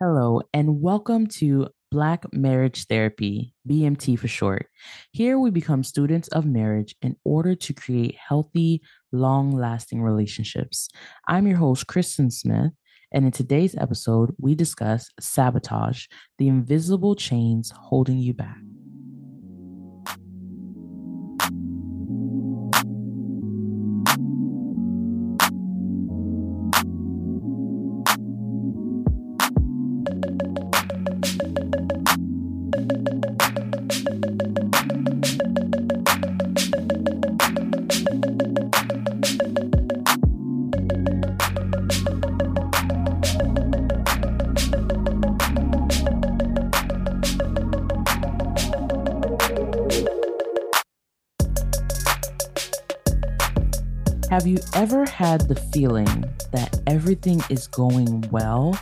Hello, and welcome to Black Marriage Therapy, BMT for short. Here we become students of marriage in order to create healthy, long lasting relationships. I'm your host, Kristen Smith, and in today's episode, we discuss sabotage, the invisible chains holding you back. Had the feeling that everything is going well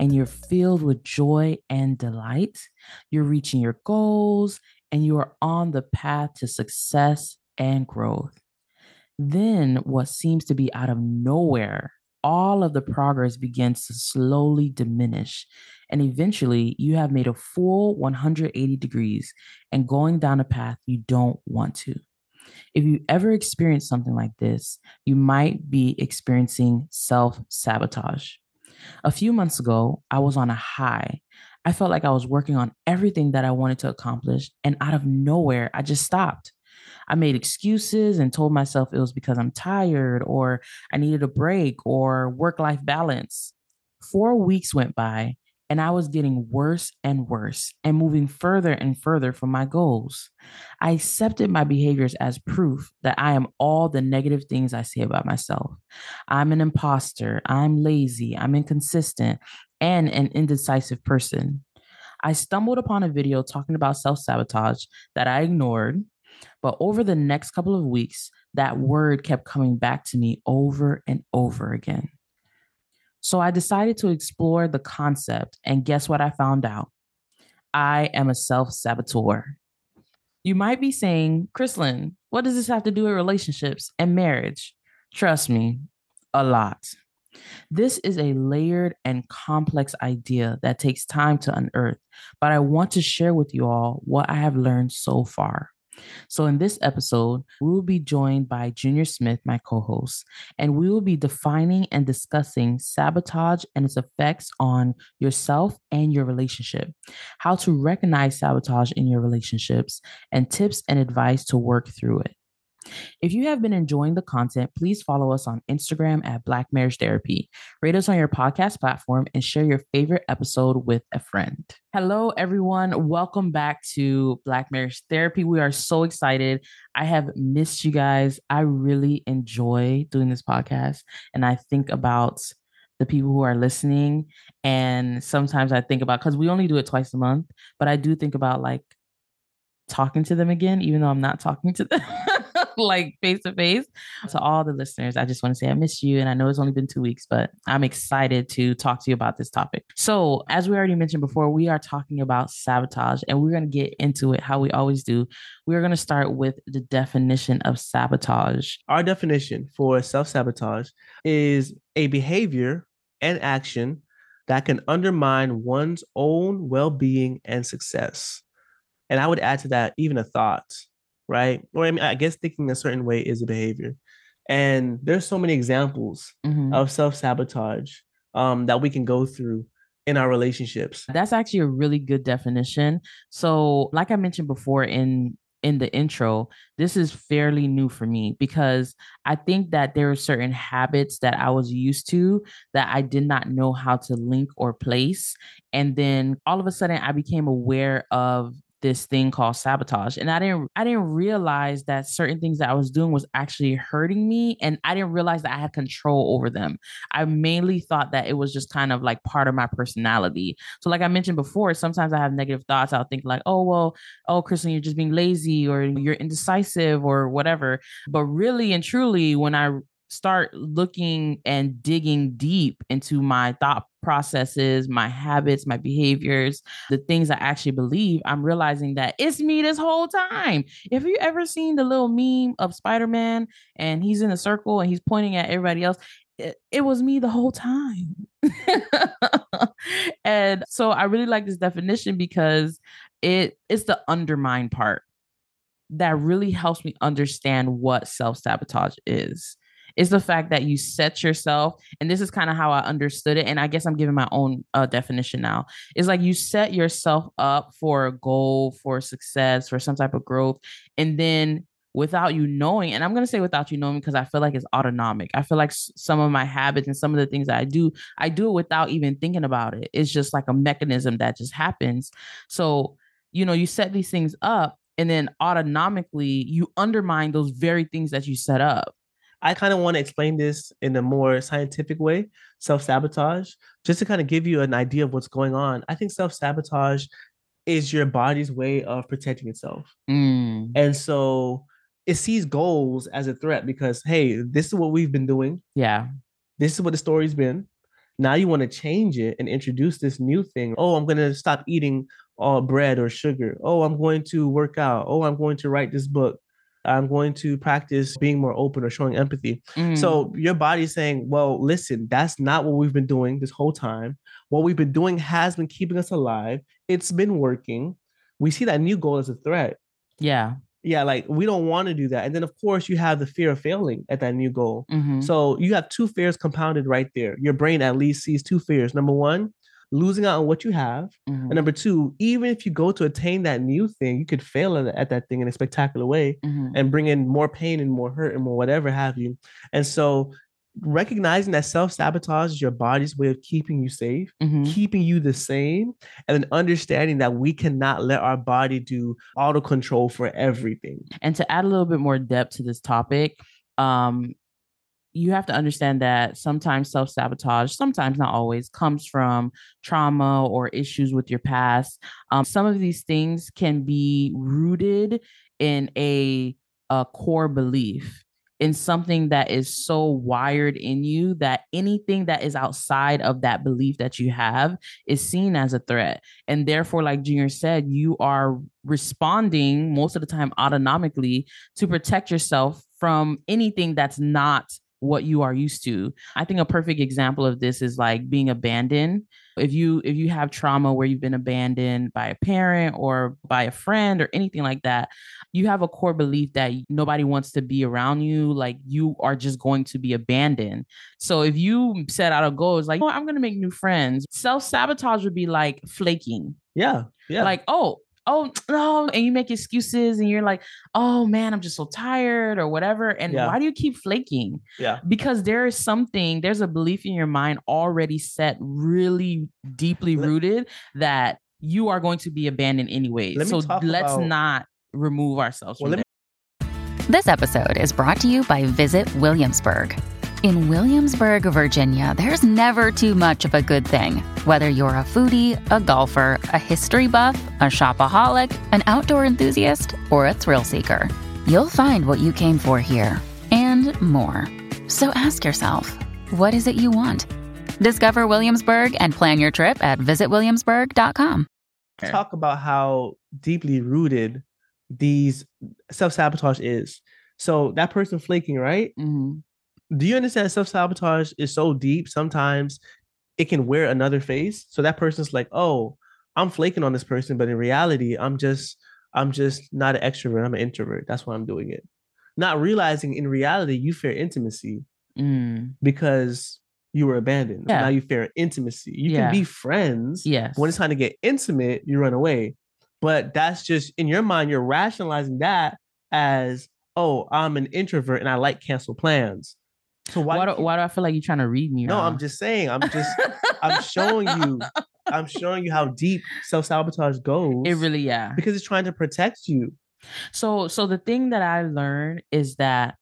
and you're filled with joy and delight? You're reaching your goals and you are on the path to success and growth. Then, what seems to be out of nowhere, all of the progress begins to slowly diminish. And eventually, you have made a full 180 degrees and going down a path you don't want to. If you ever experience something like this, you might be experiencing self sabotage. A few months ago, I was on a high. I felt like I was working on everything that I wanted to accomplish, and out of nowhere, I just stopped. I made excuses and told myself it was because I'm tired or I needed a break or work life balance. Four weeks went by, and I was getting worse and worse and moving further and further from my goals. I accepted my behaviors as proof that I am all the negative things I say about myself. I'm an imposter, I'm lazy, I'm inconsistent, and an indecisive person. I stumbled upon a video talking about self sabotage that I ignored, but over the next couple of weeks, that word kept coming back to me over and over again. So I decided to explore the concept, and guess what I found out? I am a self saboteur. You might be saying, Kristen, what does this have to do with relationships and marriage? Trust me, a lot. This is a layered and complex idea that takes time to unearth, but I want to share with you all what I have learned so far. So, in this episode, we will be joined by Junior Smith, my co host, and we will be defining and discussing sabotage and its effects on yourself and your relationship, how to recognize sabotage in your relationships, and tips and advice to work through it. If you have been enjoying the content, please follow us on Instagram at Black Marriage Therapy. Rate us on your podcast platform and share your favorite episode with a friend. Hello, everyone. Welcome back to Black Marriage Therapy. We are so excited. I have missed you guys. I really enjoy doing this podcast, and I think about the people who are listening. And sometimes I think about because we only do it twice a month, but I do think about like talking to them again, even though I'm not talking to them. like face to face. To all the listeners, I just want to say I miss you. And I know it's only been two weeks, but I'm excited to talk to you about this topic. So, as we already mentioned before, we are talking about sabotage and we're going to get into it how we always do. We're going to start with the definition of sabotage. Our definition for self sabotage is a behavior and action that can undermine one's own well being and success. And I would add to that even a thought right? Or I mean, I guess thinking a certain way is a behavior. And there's so many examples mm-hmm. of self sabotage um, that we can go through in our relationships. That's actually a really good definition. So, like I mentioned before in in the intro, this is fairly new for me because I think that there are certain habits that I was used to that I did not know how to link or place. And then all of a sudden I became aware of this thing called sabotage and i didn't i didn't realize that certain things that i was doing was actually hurting me and i didn't realize that i had control over them. I mainly thought that it was just kind of like part of my personality. So like i mentioned before sometimes i have negative thoughts. I'll think like oh well oh kristen you're just being lazy or you're indecisive or whatever. But really and truly when i start looking and digging deep into my thought processes, my habits, my behaviors, the things I actually believe, I'm realizing that it's me this whole time. If you ever seen the little meme of Spider Man and he's in a circle and he's pointing at everybody else, it, it was me the whole time. and so I really like this definition because it it's the undermine part that really helps me understand what self-sabotage is is the fact that you set yourself and this is kind of how i understood it and i guess i'm giving my own uh, definition now is like you set yourself up for a goal for success for some type of growth and then without you knowing and i'm going to say without you knowing because i feel like it's autonomic. I feel like some of my habits and some of the things that i do i do it without even thinking about it. It's just like a mechanism that just happens. So you know you set these things up and then autonomically you undermine those very things that you set up I kind of want to explain this in a more scientific way, self-sabotage, just to kind of give you an idea of what's going on. I think self-sabotage is your body's way of protecting itself. Mm, And so it sees goals as a threat because hey, this is what we've been doing. yeah This is what the story's been. Now you want to change it and introduce this new thing. Oh, I'm going to stop eating all bread or sugar. Oh, I'm going to work out. Oh, I'm going to write this book. I'm going to practice being more open or showing empathy. Mm, So your body's saying, well, listen, that's not what we've been doing this whole time. What we've been doing has been keeping us alive. It's been working. We see that new goal as a threat. yeah Yeah, like we don't want to do that. And then, of course, you have the fear of failing at that new goal. mhm, So you have two fears compounded right there. Your brain at least sees two fears. Number one, losing out on what you have. mhm. And number two, even if you go to attain that new thing, you could fail at, at that thing in a spectacular way Mhm. and bring in more pain and more hurt and more whatever have you. And so recognizing that self-sabotage is your body's way of keeping you safe, Mhm. keeping you the same, and then understanding that we cannot let our body do auto control for everything. And to add a little bit more depth to this topic, um, you have to understand that sometimes self sabotage, sometimes not always, comes from trauma or issues with your past. Um, some of these things can be rooted in a, a core belief. In something that is so wired in you that anything that is outside of that belief that you have is seen as a threat. And therefore, like Junior said, you are responding most of the time autonomically to protect yourself from anything that's not what you are used to. I think a perfect example of this is like being abandoned. If you if you have trauma where you've been abandoned by a parent or by a friend or anything like that, you have a core belief that nobody wants to be around you, like you are just going to be abandoned. So if you set out a goal, it's like, oh, I'm going to make new friends. Self-sabotage would be like flaking Yeah. Yeah. like oh oh no and you make excuses and you're like oh man i'm just so tired or whatever and Yeah. why do you keep flaking yeah. because there is something there's a belief in your mind already set really deeply Let- rooted that you are going to be abandoned anyway Let so let's about- not remove ourselves Well, from let that. This episode is brought to you by Visit Williamsburg. In Williamsburg, Virginia, there's never too much of a good thing. Whether you're a foodie, a golfer, a history buff, a shopaholic, an outdoor enthusiast, or a thrill seeker, you'll find what you came for here and more. So ask yourself, what is it you want? Discover Williamsburg and plan your trip at visitwilliamsburg.com. talk about how deeply rooted these self-sabotage is. So that person flaking, right? Mhm. Do you understand self-sabotage is so deep sometimes it can wear another face. So that person's like, "Oh, I'm flaking on this person, but in reality, I'm just I'm just not an extrovert, I'm an introvert. That's why I'm doing it." Not realizing in reality you fear intimacy Mm. because you were abandoned. Yeah. now you fear intimacy. You Yeah. can be friends, yes when it's time to get intimate, you run away. But that's just in your mind, you're rationalizing that as, oh, I'm an introvert and I like cancel plans. So why? why, do why do i feel like you're trying to read me no, I'm just saying. I'm just, I'm showing you, I'm showing you how deep self sabotage goes. it really yeah because it's trying to protect you. So so the thing that I learned is that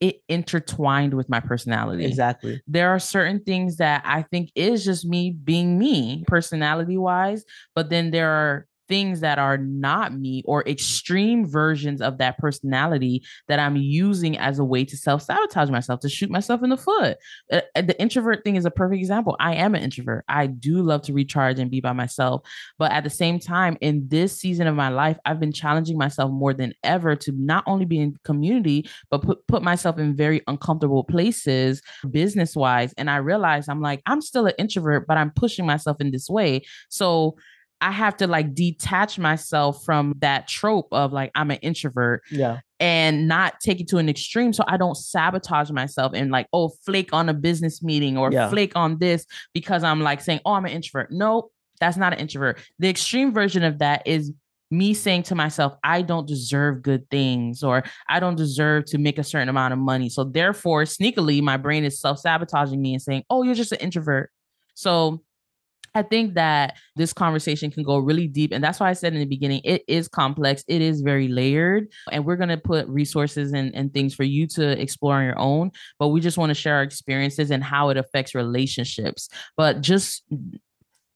it intertwined with my personality. Exactly. There are certain things that I think is just me being me, personality wise, but then there are things that are not me or extreme versions of that personality that I'm using as a way to self sabotage myself, to shoot myself in the foot. Uh, uh, the introvert thing is a perfect example. I am an introvert. I do love to recharge and be by myself. But at the same time, in this season of my life, I've been challenging myself more than ever to not only be in community, but put, put myself in very uncomfortable places business wise. And I realized I'm like, I'm still an introvert, but I'm pushing myself in this way. So I have to like detach myself from that trope of like I'm an introvert. Yeah. And not take it to an extreme so I don't sabotage myself and like, oh, flake on a business meeting or Yeah. flake on this because I'm like saying, oh, I'm an introvert. No, that's not an introvert. The extreme version of that is me saying to myself, I don't deserve good things or I don't deserve to make a certain amount of money. So therefore, sneakily, my brain is self-sabotaging me and saying, Oh, you're just an introvert. So I think that this conversation can go really deep. And that's why I said in the beginning, it is complex, it is very layered. And we're going to put resources and, and things for you to explore on your own. But we just want to share our experiences and how it affects relationships. But just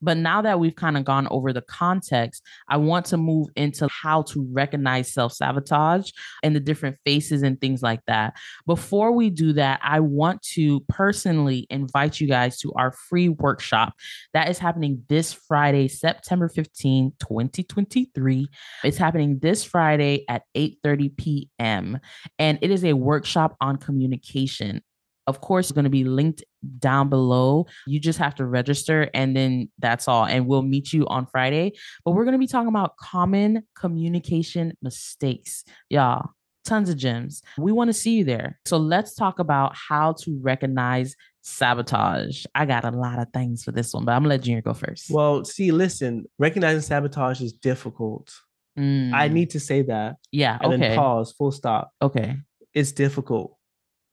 but now that we've kind of gone over the context, I want to move into how to recognize self sabotage and the different faces and things like that. Before we do that, I want to personally invite you guys to our free workshop that is happening this Friday, September 15, 2023. It's happening this Friday at 8:30 p.m. and it is a workshop on communication. Of course, it's going to be linked down below. You just have to register and then that's all. And we'll meet you on Friday. But we're going to be talking about common communication mistakes. Y'all, tons of gems. We want to see you there. So let's talk about how to recognize sabotage. I got a lot of things for this one, but I'm going to let Junior go first. Well, see, listen, recognizing sabotage is difficult. I Mm, need to say that yeah. and Okay. then pause, full stop. Okay. It's difficult.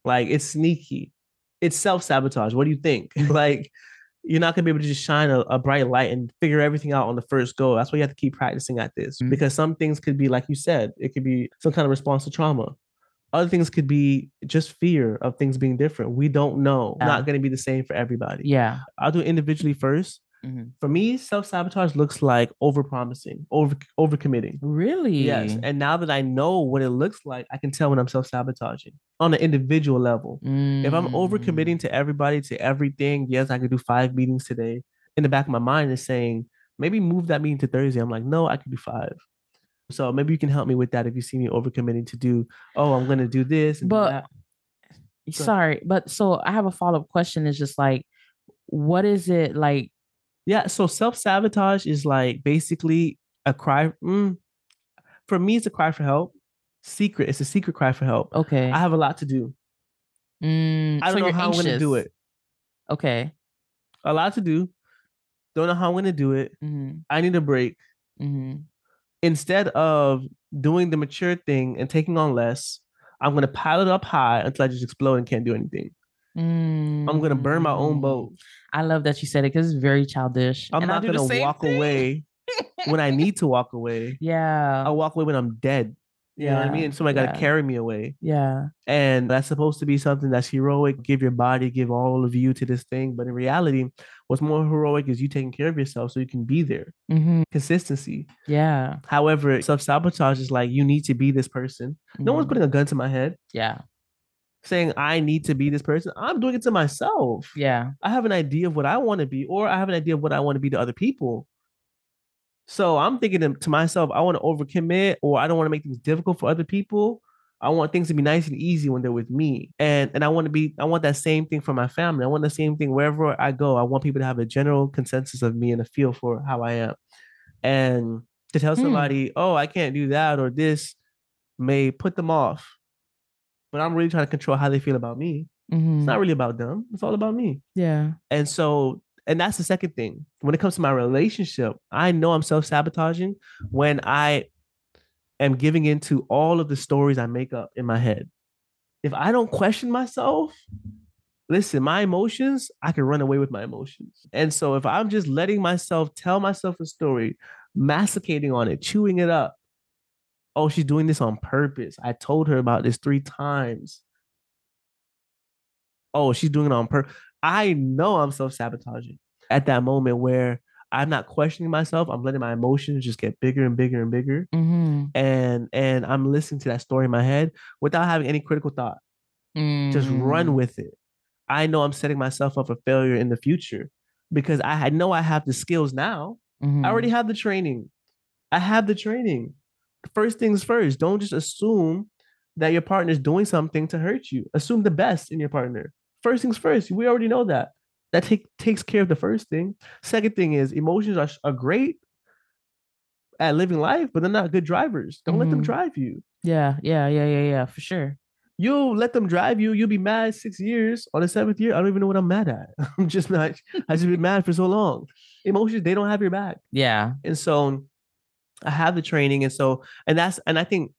Like it's sneaky. It's self-sabotage. What do you think? like you're not gonna be able to just shine a, a bright light and figure everything out on the first go. That's why you have to keep practicing at this. Mhm. Because some things could be like you said, it could be some kind of response to trauma. Other things could be just fear of things being different. We don't know. Yeah. Not gonna be the same for everybody. Yeah. I'll do it individually first. Mhm. For me, self-sabotage looks like over-promising, over overcommitting. Really? Yes. And now that I know what it looks like, I can tell when I'm self-sabotaging on an individual level. If I'm Mm. overcommitting to everybody, to everything, yes, I could do five meetings today. In the back of my mind is saying, maybe move that meeting to Thursday. I'm like, no, I could do five. So maybe you can help me with that if you see me overcommitting to do, oh, I'm gonna do this. And do But-. Go. sorry, but so I have a follow up question. Is just like, what is it like? Yeah, so self-sabotage is like basically a cry. mm, for me, it's a cry for help. Secret, it's a secret cry for help. Okay, I have a lot to do. Mm, I don't so know how I'm gonna do it. Okay, A lot to do. Don't know how I'm gonna do it. hmm I need a break. hmm instead of doing the mature thing and taking on less, I'm gonna pile it up high until I just explode and can't do anything. I'm gonna burn my own boat. Mm. I love that you said it because it's very childish. I'm and not gonna walk thing. away when I need to walk away. Yeah, I'll walk away when I'm dead. You know what I mean? Somebody gotta carry me away. yeah, And that's supposed to be something that's heroic. Give your body, give all of you to this thing. But in reality, what's more heroic is you taking care of yourself so you can be there. hmm Consistency. yeah. However, self-sabotage is like you need to be this person. No one's mhm, putting a gun to my head. Yeah, saying I need to be this person. I'm doing it to myself. yeah, I have an idea of what I want to be, or I have an idea of what I want to be to other people. So I'm thinking to- myself, I want to overcommit, or I don't want to make things difficult for other people. I want things to be nice and easy when they're with me, and and I want to be. I want that same thing for my family. I want the same thing wherever I go. I want people to have a general consensus of me and a feel for how I am, and to tell Hmm. somebody, oh, I can't do that or this, may put them off. But I'm really trying to control how they feel about me. hmm It's not really about them. It's all about me. yeah, And so, and that's the second thing. When it comes to my relationship, I know I'm self sabotaging when I am giving into all of the stories I make up in my head. If I don't question myself, listen, my emotions, I can run away with my emotions. And so, if I'm just letting myself tell myself a story, masticating on it, chewing it up, oh, she's doing this on purpose. I told her about this three times. Oh, she's doing it on purpose. I know I'm self sabotaging at that moment where I'm not questioning myself. I'm letting my emotions just get bigger and bigger and bigger. Mm-hmm. And and I'm listening to that story in my head without having any critical thought. Just run Mm. with it. I know I'm setting myself up for failure in the future because I had know I have the skills now. Mhm. I already have the training. I have the training. First things first, don't just assume that your partner is doing something to hurt you. Assume the best in your partner. First things first. We already know that. That take, takes care of the first thing. Second thing is emotions are, are great at living life, but they're not good drivers. Don't let them Mhm. drive you. Yeah, yeah, yeah, yeah, yeah, for sure. You'll let them drive you. You'll be mad six years. On the seventh year, I don't even know what I'm mad at. I'm just not, I just been mad for so long. Emotions, they don't have your back. Yeah. And so I have the training. And so, and that's, and I think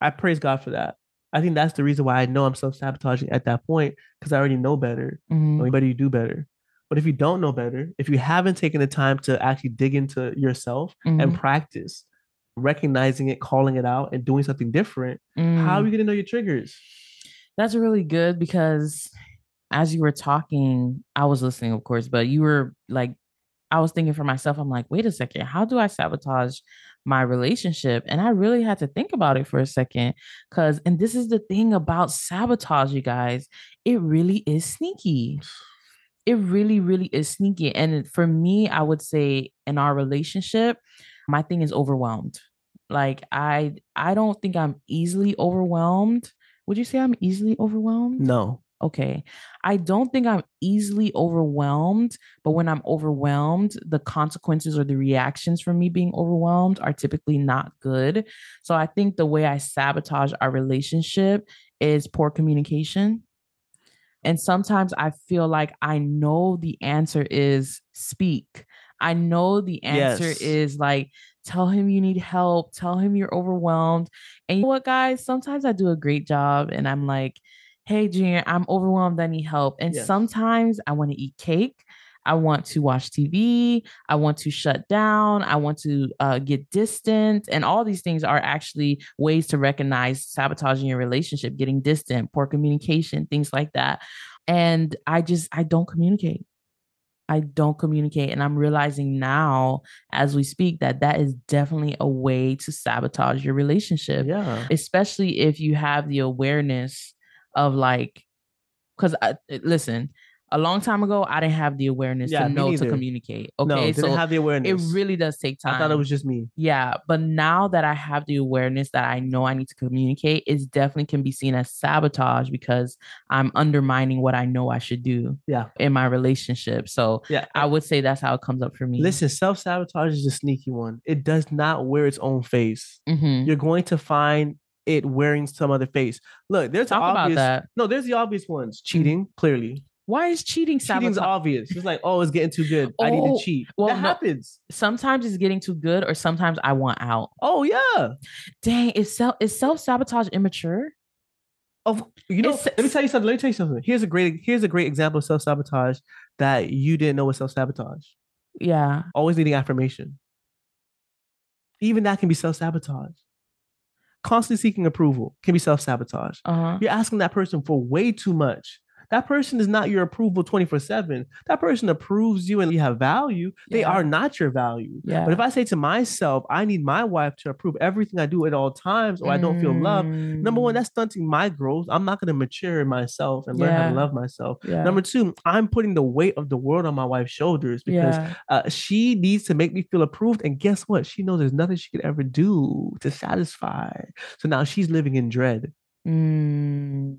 I praise God for that. I think that's the reason why I know I'm self sabotaging at that point because I already know better. Mhm. Or better you do better. But if you don't know better, if you haven't taken the time to actually dig into yourself and Mhm. practice recognizing it, calling it out, and doing something different, how are Mm. you going to know your triggers? That's really good because as you were talking, I was listening, of course, but you were like, I was thinking for myself, I'm like, wait a second, how do I sabotage my relationship? And I really had to think about it for a second. Cause, and this is the thing about sabotage, you guys, it really is sneaky. It really, really is sneaky. And for me, I would say in our relationship, my thing is overwhelmed. Like I I don't think I'm easily overwhelmed. Would you say I'm easily overwhelmed? No. Okay. I don't think I'm easily overwhelmed, but when I'm overwhelmed, the consequences or the reactions from me being overwhelmed are typically not good. So I think the way I sabotage our relationship is poor communication. And sometimes I feel like I know the answer is speak. I know the answer Yes. is like, tell him you need help, tell him you're overwhelmed. And you know what, guys? Sometimes I do a great job and I'm like, hey, Junior, I'm overwhelmed. I need help. And Yes. sometimes I want to eat cake. I want to watch TV. I want to shut down. I want to uh, get distant. And all these things are actually ways to recognize sabotaging your relationship, getting distant, poor communication, things like that. And I just, I don't communicate. I don't communicate. And I'm realizing now as we speak that that is definitely a way to sabotage your relationship Yeah. especially if you have the awareness of like because listen a long time ago i didn't have the awareness Yeah, to know to communicate no, okay didn't so have the awareness. it really does take time I thought it was just me. yeah but now that i have the awareness that i know i need to communicate it definitely can be seen as sabotage because i'm undermining what i know i should do Yeah. in my relationship so Yeah. i would say that's how it comes up for me Listen, self sabotage is a sneaky one. It does not wear its own face. Mhm. You're going to find it wearing some other face. Look, there's talk obvious. about that No, there's the obvious ones. Mm. Cheating, clearly. why is cheating Cheating's obvious. It's like, oh, it's getting too good. I need Oh, to cheat. well, that no. happens. sometimes it's getting too good or sometimes i want out Oh yeah. dang is self is self-sabotage immature Of you know, It's- let me tell you something. Let me tell you something. Here's a great here's a great example of self sabotage that you didn't know was self sabotage. yeah Always needing affirmation. Even that can be self sabotage. Constantly seeking approval can be self sabotage. uh-huh You're asking that person for way too much. That person is not your approval 24 7. That person approves you and you have value. They are not your value. yeah But if I say to myself, I need my wife to approve everything I do at all times, or I don't feel loved, number one, Mm, that's stunting my growth. I'm not going to mature in myself and learn how to love myself. yeah Number two, I'm putting the weight of the world on my wife's shoulders because yeah uh, she needs to make me feel approved. And guess what? She knows there's nothing she could ever do to satisfy. So now she's living in dread. Mm,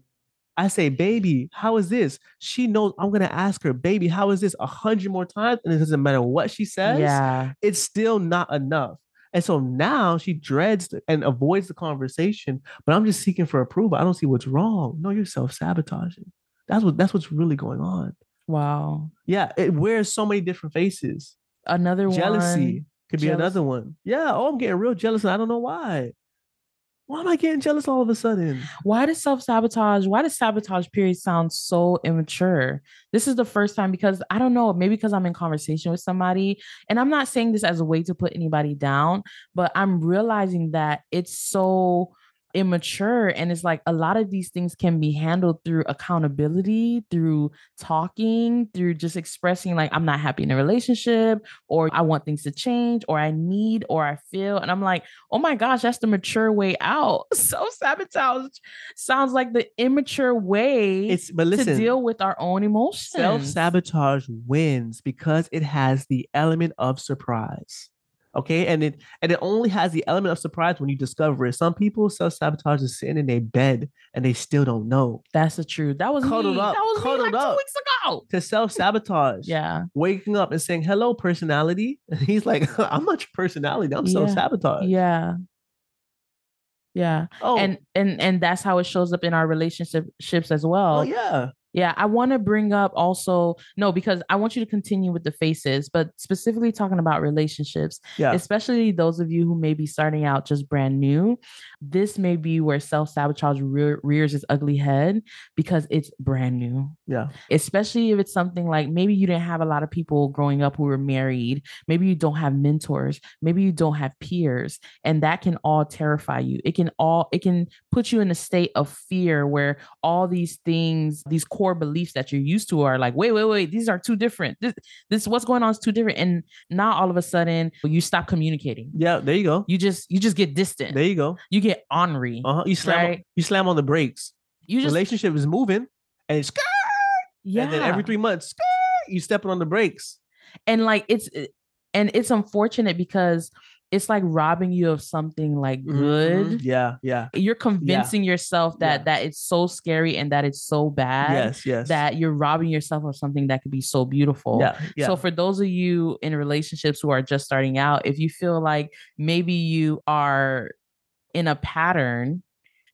I say, baby, how is this? She knows I'm gonna ask her, baby, how is this a hundred more times? And it doesn't matter what she says, yeah it's still not enough. And so now she dreads and avoids the conversation, but I'm just seeking for approval. I don't see what's wrong. No, you're self-sabotaging. That's what that's what's really going on. wow Yeah, it wears so many different faces. another one Jealousy one could be another one. Yeah, oh, I'm getting real jealous and I don't know why. Why am I getting jealous all of a sudden? why does self-sabotage why does sabotage period sound so immature this is the first time because i don't know maybe because i'm in conversation with somebody and i'm not saying this as a way to put anybody down but i'm realizing that it's so immature and it's like a lot of these things can be handled through accountability through talking through just expressing like i'm not happy in a relationship or i want things to change or i need or i feel and i'm like oh my gosh that's the mature way out. Self-sabotage sounds like the immature way It's but listen, to deal with our own emotions. Self-sabotage wins because it has the element of surprise. Okay. And it and it only has the element of surprise when you discover it. Some people self-sabotage is sitting in their bed and they still don't know. that's the truth that was Cuddled me. up, that was me cuddled like two weeks ago To self-sabotage. yeah Waking up and saying, hello, personality. And he's like, I'm not your personality. I'm Yeah. self-sabotage. yeah yeah Oh, and and and that's how it shows up in our relationships as well oh yeah. Yeah i want to bring up also no because i want you to continue with the faces but specifically talking about relationships Yeah. especially those of you who may be starting out just brand new this may be where self-sabotage rear- rears its ugly head because it's brand new Yeah. especially if it's something like maybe you didn't have a lot of people growing up who were married maybe you don't have mentors maybe you don't have peers and that can all terrify you it can all it can put you in a state of fear where all these things these core beliefs that you're used to are like wait wait wait these are too different this this what's going on is too different and now all of a sudden you stop communicating Yeah. There you go. you just you just get distant There you go. you get ornery Uh-huh. You slam on, Right. you slam on the brakes. you just Relationship is moving and it's yeah and then every three months you stepping on the brakes. and like it's and it's unfortunate because it's like robbing you of something like good Mhm. Yeah, yeah. you're convincing yourself that Yeah. that it's so scary and that it's so bad Yes, yes. that you're robbing yourself of something that could be so beautiful yeah, yeah. So for those of you in relationships who are just starting out, if you feel like maybe you are in a pattern,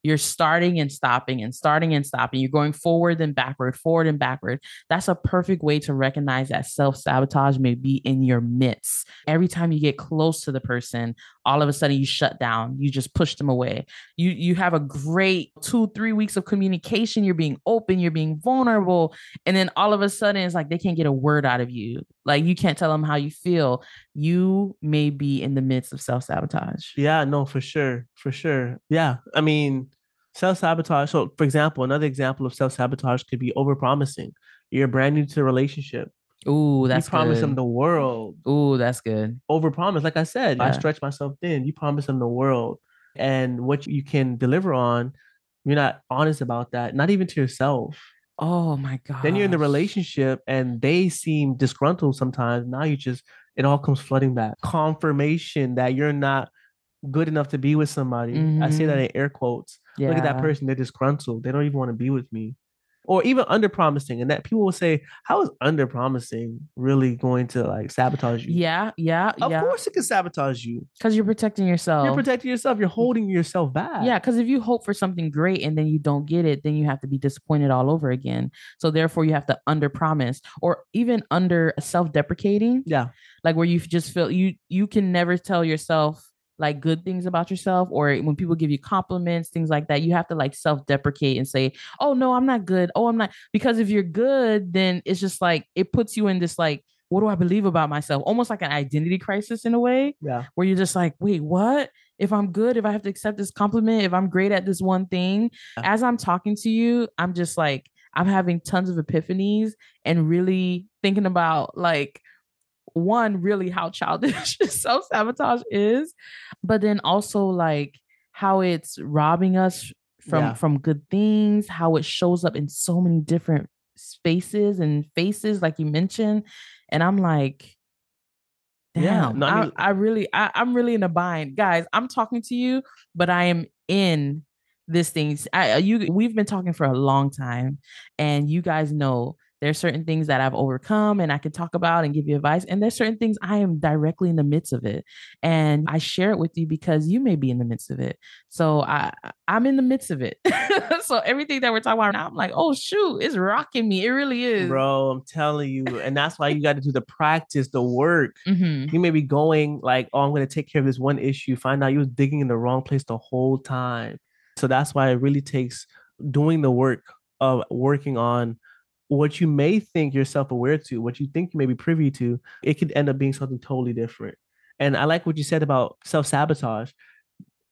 you're starting and stopping and starting and stopping, you're going forward and backward, forward and backward. That's a perfect way to recognize that self-sabotage may be in your midst. Every time you get close to the person, all of a sudden you shut down, you just push them away. You you have a great 2-3 weeks of communication, you're being open, you're being vulnerable, and then all of a sudden it's like they can't get a word out of you like you can't tell them how you feel you may be in the midst of self-sabotage yeah, no, for sure. For sure. Yeah. I mean, self-sabotage. So for example, another example of self-sabotage could be over-promising You're brand new to the relationship. Ooh that's you promise good. them the world. ooh that's good Overpromise. Like I said, I stretch myself thin. You promise them the world. And what you can deliver on, you're not honest about that, not even to yourself. oh my god then you're in the relationship and they seem disgruntled sometimes now you just it all comes flooding back confirmation that you're not good enough to be with somebody i say that mm-hmm. in air quotes yeah. look at that person they're disgruntled they don't even want to be with me or even under promising and that people will say how is under promising really going to like sabotage you? Yeah yeah of yeah. course it can sabotage you. Because you're protecting yourself. you're protecting yourself you're holding yourself back. Yeah because if you hope for something great and then you don't get it then you have to be disappointed all over again. So therefore you have to under promise or even under self-deprecating yeah. Like where you just feel you you can never tell yourself like good things about yourself or when people give you compliments things like that you have to like self-deprecate and say oh no i'm not good. Oh i'm not because if you're good then it's just like it puts you in this like what do i believe about myself? Almost like an identity crisis in a way yeah. where you're just like wait what? If i'm good if i have to accept this compliment if i'm great at this one thing Yeah. as i'm talking to you i'm just like i'm having tons of epiphanies and really thinking about like one really how childish self-sabotage is but then also like how it's robbing us from Yeah. from good things how it shows up in so many different spaces and faces like you mentioned. And i'm like damn Yeah, no, I I, I really I, i'm really in a bind. Guys i'm talking to you but i am in this thing. I, you we've been talking for a long time and you guys know there's certain things that I've overcome and I can talk about and give you advice. And there's certain things I am directly in the midst of it. And I share it with you because you may be in the midst of it. So I I'm in the midst of it. so everything that we're talking about now, I'm like, oh shoot, it's rocking me. It really is. bro i'm telling you and that's why you got to do the practice the work Mhm. you may be going like, oh, I'm going to take care of this one issue. Find out you was digging in the wrong place the whole time. So that's why it really takes doing the work of working on what you may think you're self-aware to, what you think you may be privy to. It could end up being something totally different. And I like what you said about self-sabotage.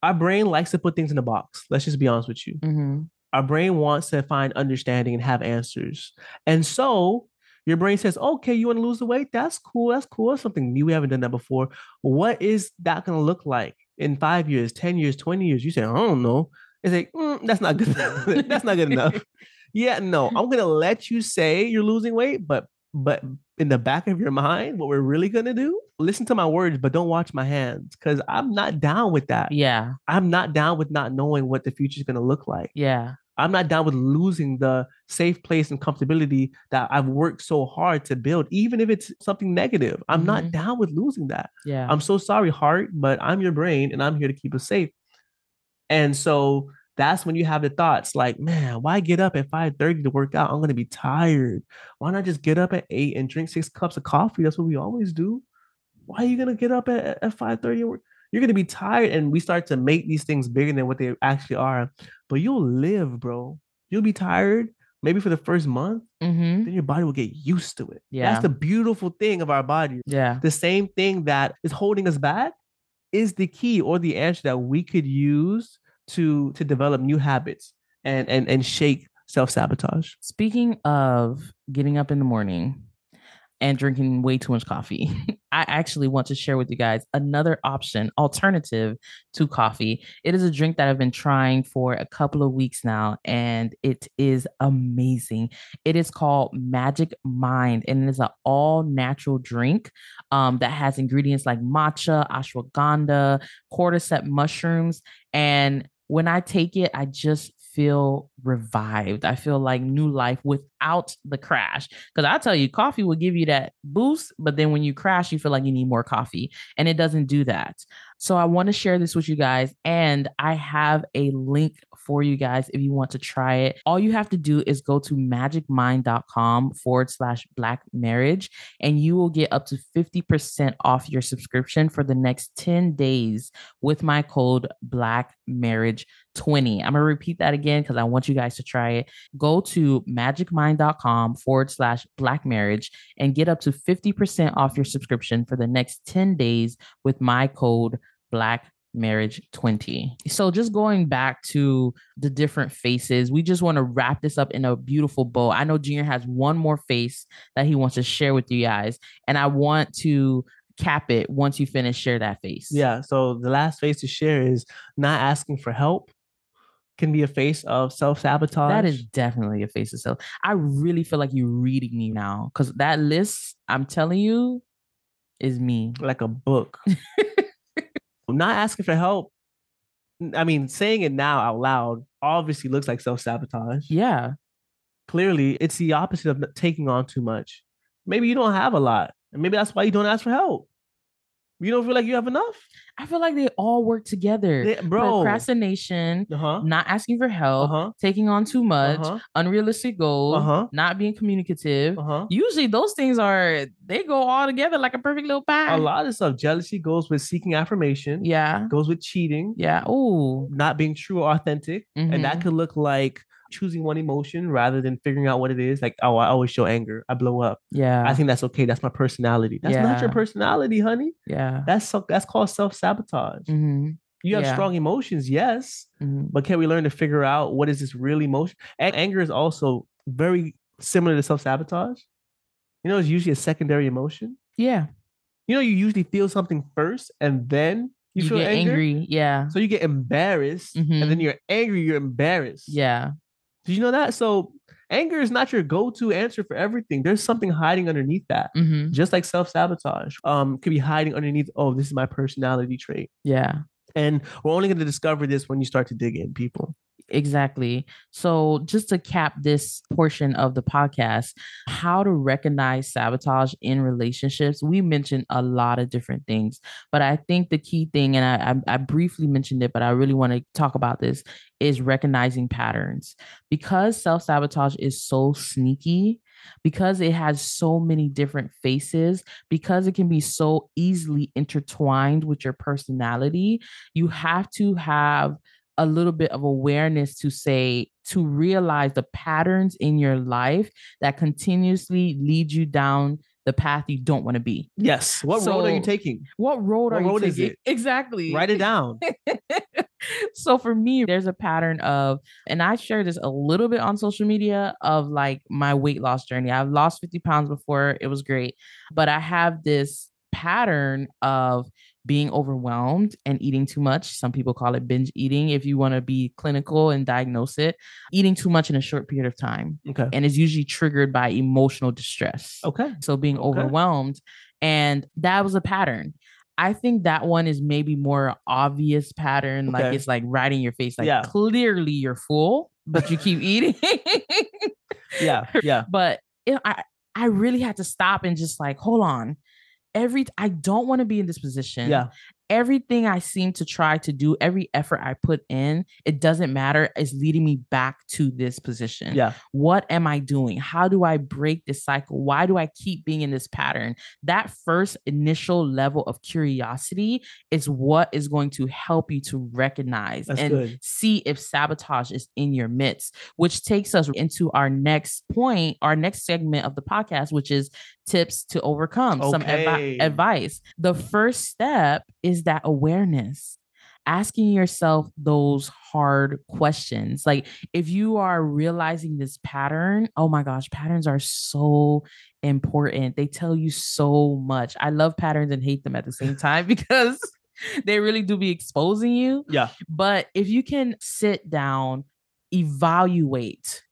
Our brain likes to put things in a box. Let's just be honest with you. Mm-hmm. Our brain wants to find understanding and have answers. And so your brain says, okay, you want to lose the weight? That's cool. That's cool. That's something new. We haven't done that before. What is that going to look like in five years, 10 years, 20 years? You say, I don't know. It's like, mm, that's not good enough. that's not good enough. Yeah, no, I'm gonna let you say you're losing weight, but but in the back of your mind, what we're really gonna do, listen to my words, but don't watch my hands. Cause I'm not down with that. Yeah. I'm not down with not knowing what the future is gonna look like. Yeah. I'm not down with losing the safe place and comfortability that I've worked so hard to build, even if it's something negative. I'm Mhm. not down with losing that. Yeah. I'm so sorry, heart, but I'm your brain and I'm here to keep us safe. And so that's when you have the thoughts like, man, why get up at 5:30 to work out? I'm gonna be tired. Why not just get up at eight and drink six cups of coffee? That's what we always do. Why are you gonna get up at, at 5:30 and work? You're gonna be tired, and we start to make these things bigger than what they actually are. But you'll live, bro. You'll be tired, maybe for the first month, mm-hmm. then your body will get used to it. Yeah. That's the beautiful thing of our body Yeah. the same thing that is holding us back is the key or the answer that we could use to to develop new habits and and and shake self-sabotage Speaking of getting up in the morning and drinking way too much coffee, I actually want to share with you guys another option, alternative to coffee. It is a drink that I've been trying for a couple of weeks now, and it is amazing. It is called Magic Mind, and it is an all natural drink um, that has ingredients like matcha, ashwagandha, cordyceps mushrooms. And when I take it, I just feel revived. I feel like new life without the crash. Because I tell you, coffee will give you that boost, but then when you crash, you feel like you need more coffee, and it doesn't do that. So I want to share this with you guys, and I have a link for you guys if you want to try it. All you have to do is go to magicmind.com forward slash black marriage, and you will get up to 50% off your subscription for the next 10 days with my code black marriage 20. I'm gonna repeat that again because I want you guys to try it. Go to magicmind.com forward slash black marriage and get up to 50% off your subscription for the next 10 days with my code black marriage 20 so just going back to the different faces we just want to wrap this up in a beautiful bow. I know junior has one more face that he wants to share with you guys and i want to cap it once you finish share that face. Yeah so the last face to share is not asking for help can be a face of self-sabotage. That is definitely a face of self. I really feel like you're reading me now because that list, I'm telling you, is me. like a book not asking for help i mean saying it now out loud obviously looks like self-sabotage Yeah. clearly it's the opposite of taking on too much. Maybe you don't have a lot, and maybe that's why you don't ask for help. You don't feel like you have enough, I feel like they all work together. Yeah, bro. Procrastination, Uh huh. not asking for help, huh. taking on too much, Uh huh. unrealistic goals, Uh-huh. not being communicative. Uh huh. Usually those things are they go all together like a perfect little pie. A lot of stuff. Jealousy goes with seeking affirmation. Yeah. Goes with cheating. Yeah. Oh. Not being true or authentic, and that could look like choosing one emotion rather than figuring out what it is. Like, oh, I always show anger. I blow up. Yeah. I think that's okay. That's my personality. That's not your personality, honey. yeah. That's so, that's called self sabotage. hmm You have Yeah. strong emotions, yes, hmm but can we learn to figure out what is this real emotion? And anger is also very similar to self sabotage. You know, it's usually a secondary emotion. Yeah. You know, you usually feel something first and then you, You, feel angry. Yeah. So you get embarrassed and then you're angry, you're embarrassed. Yeah. Did you know that? So anger is not your go to answer for everything. There's something hiding underneath that. hmm Just like self sabotage, um, could be hiding underneath. Oh, this is my personality trait, Yeah. and we're only going to discover this when you start to dig in, people. Exactly. So, just to cap this portion of the podcast, how to recognize sabotage in relationships. We mentioned a lot of different things, but I think the key thing, and I, I, I briefly mentioned it, but I really want to talk about this, is recognizing patterns. Because self sabotage is so sneaky, because it has so many different faces, because it can be so easily intertwined with your personality, you have to have a little bit of awareness to say to realize the patterns in your life that continuously lead you down the path you don't want to be. Yes. What road are you taking? What road What are you road is taking? it? Exactly. Write it down. so for me, there's a pattern of, and I share this a little bit on social media of like my weight loss journey. I've lost 50 pounds before, it was great, but I have this pattern of being overwhelmed and eating too much. Some people call it binge eating if you want to be clinical and diagnose it. Eating too much in a short period of time. Okay. And is usually triggered by emotional distress. Okay. So being Okay. overwhelmed. And that was a pattern. I think that one is maybe more obvious pattern. Like it's like right in your face. Like Yeah. clearly you're full, but you keep eating. Yeah. Yeah. but it, I I really had to stop and just like hold on. Every I don't want to be in this position. Yeah. Everything I seem to try to do, every effort I put in, it doesn't matter, is leading me back to this position. Yeah. What am I doing? How do I break this cycle? Why do I keep being in this pattern? That first initial level of curiosity is what is going to help you to recognize That's and good. see if sabotage is in your midst, which takes us into our next point, our next segment of the podcast, which is tips to overcome some advi- advice. The first step is that awareness. Asking yourself those hard questions. Like if you are realizing this pattern, oh my gosh, patterns are so important. They tell you so much. I love patterns and hate them at the same time because they really do be exposing you. Yeah. But if you can sit down, evaluate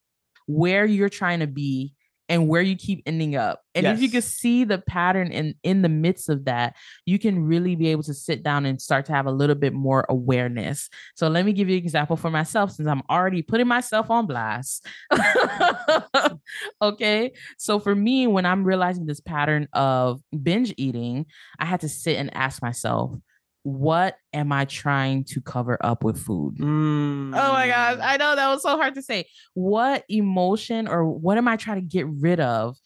where you're trying to be and where you keep ending up. And if you can see the pattern in in the midst of that, you can really be able to sit down and start to have a little bit more awareness. So let me give you an example for myself since I'm already putting myself on blast. okay? So for me when I'm realizing this pattern of binge eating, I had to sit and ask myself, what am I trying to cover up with food? Oh my gosh, Mm. I know that was so hard to say. What emotion or what am I trying to get rid of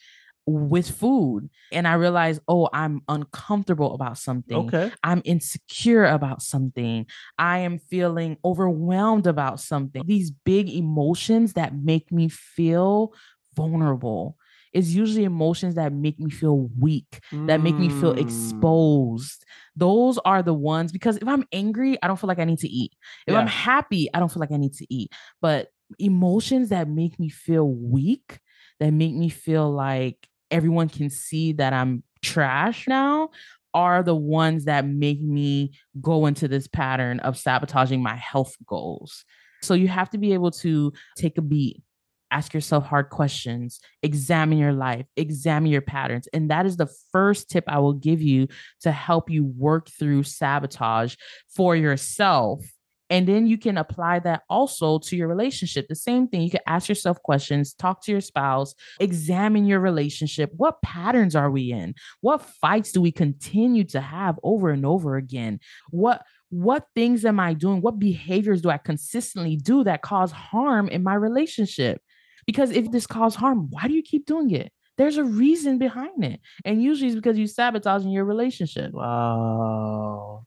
with food? And I realized, oh, I'm uncomfortable about something. Okay. I'm insecure about something. I am feeling overwhelmed about something. These big emotions that make me feel vulnerable. It's usually emotions that make me feel weak, that make me feel Mm. exposed. Those are the ones because if I'm angry, I don't feel like I need to eat. If I'm happy, I don't feel like I need to eat. But emotions that make me feel weak, that make me feel like everyone can see that I'm trash now are the ones that make me go into this pattern of sabotaging my health goals. So you have to be able to take a beat, ask yourself hard questions, examine your life, examine your patterns. And that is the first tip I will give you to help you work through sabotage for yourself. And then you can apply that also to your relationship. The same thing. You can ask yourself questions, talk to your spouse, examine your relationship. What patterns are we in? What fights do we continue to have over and over again? What what things am I doing? What behaviors do I consistently do that cause harm in my relationship? Because if this cause harm, why do you keep doing it? There's a reason behind it. And usually it's because you're sabotaging your relationship. Wow.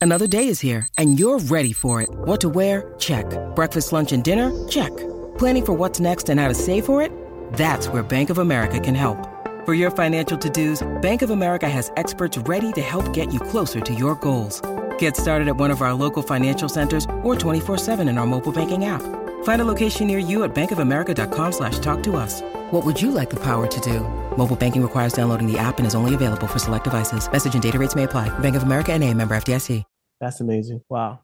Another day is here, and you're ready for it. What to wear? Check. Breakfast, lunch, and dinner? Check. Planning for what's next and how to save for it? That's where Bank of America can help. For your financial to dos, Bank of America has experts ready to help get you closer to your goals. Get started at one of our local financial centers or 24-7 in our mobile banking app. Find a location near you at bankofamerica.com slash talk to us. What would you like the power to do? Mobile banking requires downloading the app and is only available for select devices. Message and data rates may apply. Bank of America and a member FDIC. That's amazing. Wow.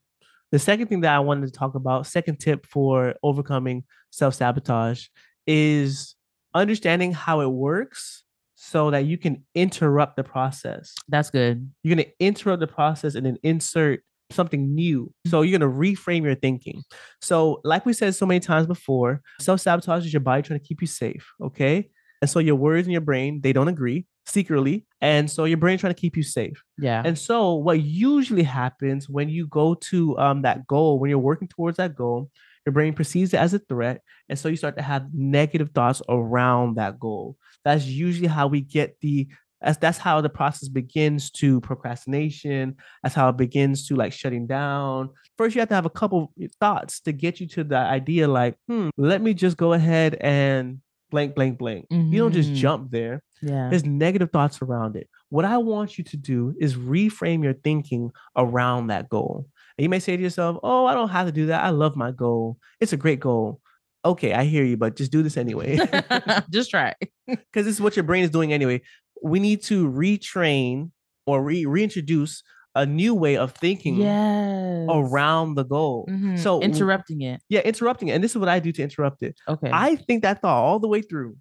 The second thing that I wanted to talk about, second tip for overcoming self sabotage, is understanding how it works so that you can interrupt the process. That's good. You're going to interrupt the process and then insert something new. So you're going to reframe your thinking. So, like we said so many times before, self sabotage is your body trying to keep you safe. Okay. And so your words and your brain, they don't agree secretly. And so your brain trying to keep you safe. Yeah. And so, what usually happens when you go to um, that goal, when you're working towards that goal, your brain perceives it as a threat. And so, you start to have negative thoughts around that goal. That's usually how we get the that's, that's how the process begins to procrastination. That's how it begins to like shutting down. First, you have to have a couple thoughts to get you to the idea like, hmm, let me just go ahead and blank, blank, blank. You don't just Mhm. jump there yeah. there's negative thoughts around it. What I want you to do is reframe your thinking around that goal. And you may say to yourself, "Oh, I don't have to do that. I love my goal. It's a great goal." Okay, I hear you, but just do this anyway. Just try. because this is what your brain is doing anyway. We need to retrain or re- reintroduce a new way of thinking Yes. around the goal. Mhm. So interrupting it. yeah, interrupting it, and this is what I do to interrupt it. Okay. I think that thought all the way through.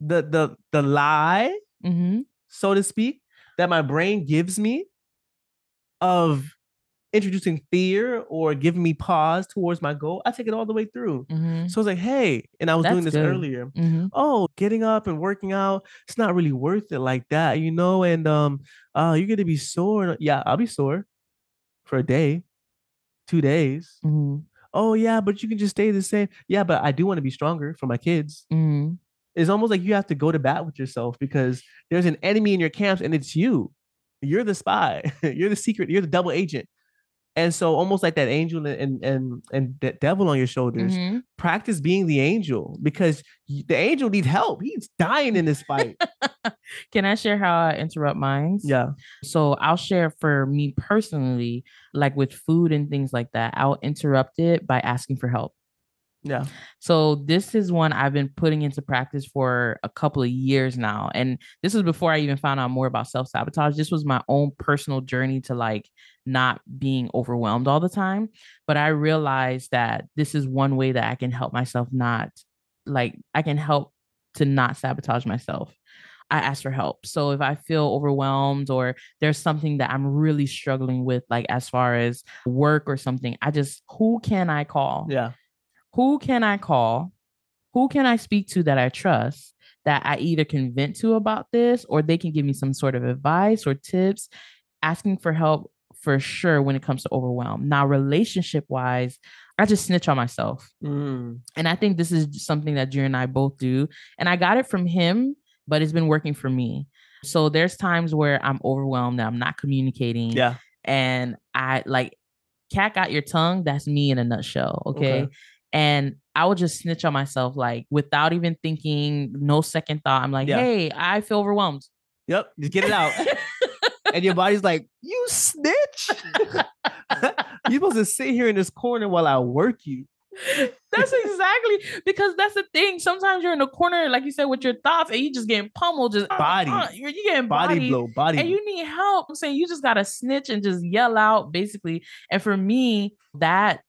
The the the lie, mm-hmm. so to speak, that my brain gives me of introducing fear or giving me pause towards my goal, I take it all the way through. Mm-hmm. So I was like, hey, and I was doing this good. earlier. Mm-hmm. oh getting up and working out it's not really worth it like that you know and um uh you're gonna be sore yeah i'll be sore for a day two days Mm-hmm. oh yeah but you can just stay the same yeah but i do want to be stronger for my kids Mm-hmm. it's almost like you have to go to bat with yourself because there's an enemy in your camps and it's you you're the spy you're the secret you're the double agent and so almost like that angel and and and, that devil on your shoulders Mm-hmm. practice being the angel because the angel needs help. He's dying in this fight. Can I share how I interrupt minds? yeah. So I'll share for me personally, like with food and things like that, I'll interrupt it by asking for help. Yeah. So this is one I've been putting into practice for a couple of years now. And this was before I even found out more about self-sabotage. This was my own personal journey to like not being overwhelmed all the time. But I realized that this is one way that I can help myself not like I can help to not sabotage myself. I ask for help. So if I feel overwhelmed or there's something that I'm really struggling with, like as far as work or something, I just who can I call? Yeah. Who can I call? Who can I speak to that I trust that I either can vent to about this or they can give me some sort of advice or tips? Asking for help for sure when it comes to overwhelm. Now, relationship wise, I just snitch on myself. Mm. And I think this is something that Drew and I both do. And I got it from him, but it's been working for me. So there's times where I'm overwhelmed, that I'm not communicating Yeah. and I like cat got your tongue. That's me in a nutshell. Okay? Okay. And I would just snitch on myself, like without even thinking, no second thought. I'm like, Yeah. hey, I feel overwhelmed. Yep. Just get it out. and your body's like, you snitch. You're supposed to sit here in this corner while I work you. that's exactly because that's the thing. Sometimes you're in the corner, like you said, with your thoughts, and you just getting pummeled, just uh, Body. uh, you're, you getting Body body blow, body. and you need help. I'm saying you just gotta snitch and just yell out, basically. And for me, that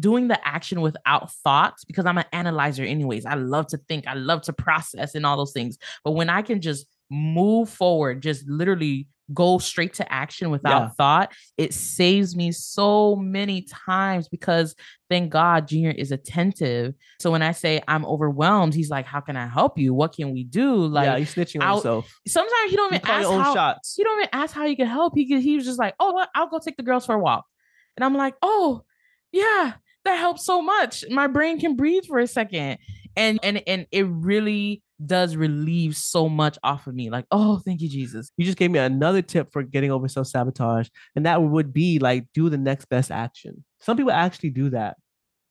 doing the action without thoughts, because I'm an analyzer, anyways. I love to think, I love to process and all those things. But when I can just move forward, just literally go straight to action without Yeah. thought, it saves me so many times because thank God Junior is attentive. So when I say I'm overwhelmed, he's like, How can I help you? What can we do? Like yeah, you snitching on I'll- yourself. sometimes he don't even ask how, shots. he don't even ask how you can help. He he was just like, oh, what? I'll go take the girls for a walk, and I'm like, oh, yeah, that helps so much. My brain can breathe for a second, and and and it really does relieve so much off of me. Like, oh, thank you, Jesus. You just gave me another tip for getting over self sabotage, and that would be like do the next best action. Some people actually do that.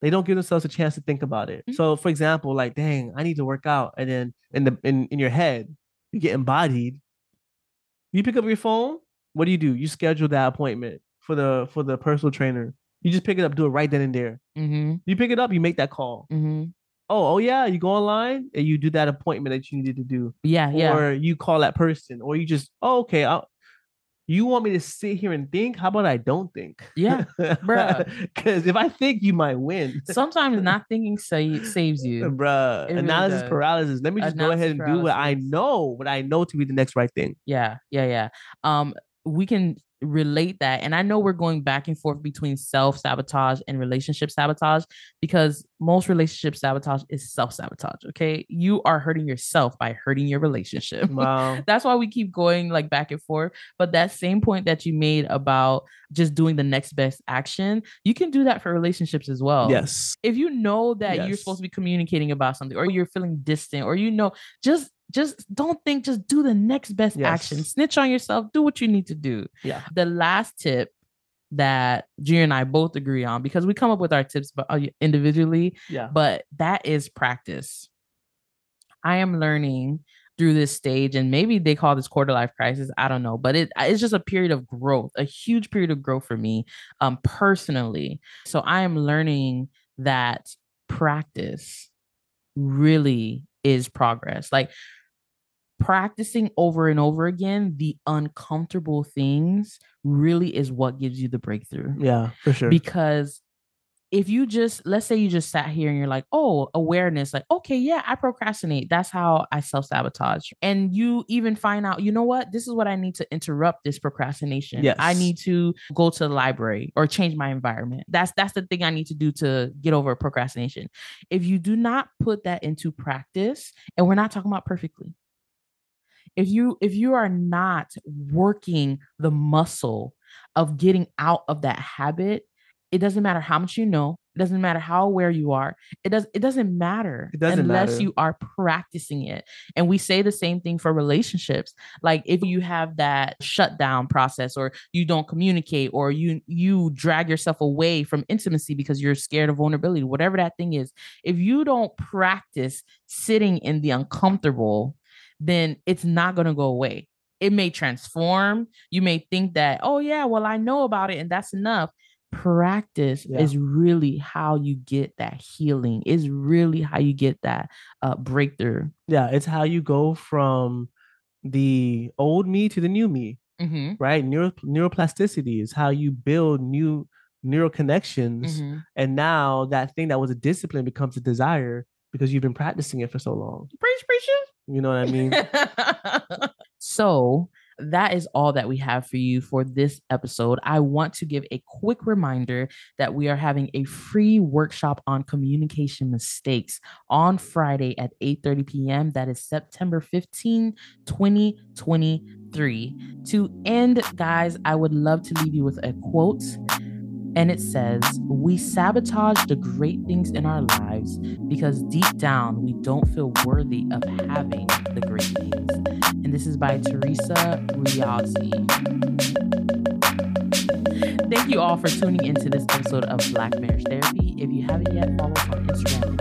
They don't give themselves a chance to think about it. Mhm. So, for example, like, dang, I need to work out, and then in the in, in your head, you get embodied. You pick up your phone. What do you do? You schedule that appointment for the for the personal trainer. You just pick it up, do it right then and there. Mm-hmm. You pick it up, you make that call. Mm-hmm. Oh, oh yeah, you go online and you do that appointment that you needed to do Yeah, yeah. or you call that person, or you just, oh, okay, I'll, you want me to sit here and think? How about I don't think? Yeah, bruh. Because if I think, you might win, Sometimes not thinking sa- saves you. bruh. It Analysis does. paralysis. Let me just go ahead and do what I know, what I know to be the next right thing. Yeah, yeah, yeah. Um, we can relate that, and I know we're going back and forth between self sabotage and relationship sabotage because most relationship sabotage is self sabotage. Okay, you are hurting yourself by hurting your relationship. Wow. That's why we keep going like back and forth. But that same point that you made about just doing the next best action, you can do that for relationships as well yes. if you know that you're supposed to be communicating about something or you're feeling distant or you know just just don't think just do the next best action. Snitch on yourself. Do what you need to do. Yeah. the last tip that Junior and I both agree on because we come up with our tips but uh, individually Yeah. but that is practice. I am learning through this stage and maybe they call this quarter life crisis i don't know but it it's just a period of growth a huge period of growth for me um personally. So i am learning that practice really is progress. Like practicing over and over again the uncomfortable things really is what gives you the breakthrough. Yeah, for sure. because if you just let's say you just sat here and you're like oh awareness like okay yeah i procrastinate. That's how i self-sabotage. And you even find out you know what? This is what i need to interrupt this procrastination. I need to go to the library or change my environment. That's that's the thing i need to do to get over procrastination. If you do not put that into practice and we're not talking about perfectly if you if you are not working the muscle of getting out of that habit it doesn't matter how much you know it doesn't matter how aware you are it does it doesn't matter It doesn't unless matter. you are practicing it and we say the same thing for relationships like if you have that shutdown process or you don't communicate or you you drag yourself away from intimacy because you're scared of vulnerability whatever that thing is if you don't practice sitting in the uncomfortable then it's not going to go away it may transform you may think that oh yeah well i know about it and that's enough practice Yeah. is really how you get that healing is really how you get that uh, breakthrough yeah, it's how you go from the old me to the new me, mm-hmm. right? Neuro, neuroplasticity is how you build new neural connections. Mm-hmm. And now that thing that was a discipline becomes a desire because you've been practicing it for so long. preach preacher You know what I mean? so that is all that we have for you for this episode. I want to give a quick reminder that we are having a free workshop on communication mistakes on Friday at 8:30 p.m. That is September 15, 2023. To end, guys, I would love to leave you with a quote. And it says, We sabotage the great things in our lives because deep down we don't feel worthy of having the great things. And this is by Teresa Riazzi. Thank you all for tuning into this episode of Black Marriage Therapy. If you haven't yet, follow us on Instagram